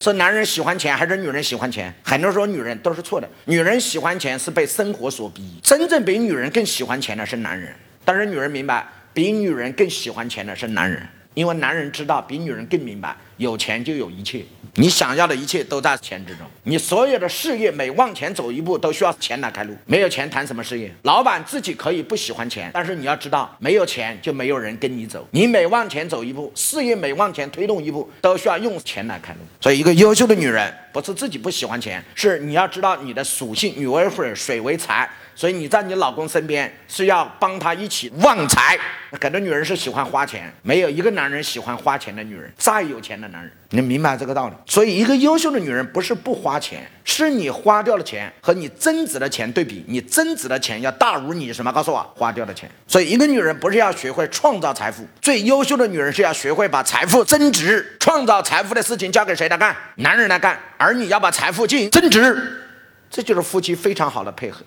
说男人喜欢钱还是女人喜欢钱？很多人说女人都是错的，女人喜欢钱是被生活所逼，真正比女人更喜欢钱的是男人。但是女人明白，比女人更喜欢钱的是男人。因为男人知道比女人更明白，有钱就有一切，你想要的一切都在钱之中。你所有的事业每往前走一步，都需要钱来开路。没有钱谈什么事业？老板自己可以不喜欢钱，但是你要知道，没有钱就没有人跟你走。你每往前走一步，事业每往前推动一步，都需要用钱来开路。所以，一个优秀的女人不是自己不喜欢钱，是你要知道你的属性，女为水，水为财。所以你在你老公身边是要帮他一起旺财。很多女人是喜欢花钱，没有一个男人喜欢花钱的女人。再有钱的男人，你明白这个道理？所以一个优秀的女人不是不花钱，是你花掉的钱和你增值的钱对比，你增值的钱要大于你什么？告诉我，花掉的钱。所以一个女人不是要学会创造财富，最优秀的女人是要学会把财富增值。创造财富的事情交给谁来干？男人来干，而你要把财富进行增值，这就是夫妻非常好的配合。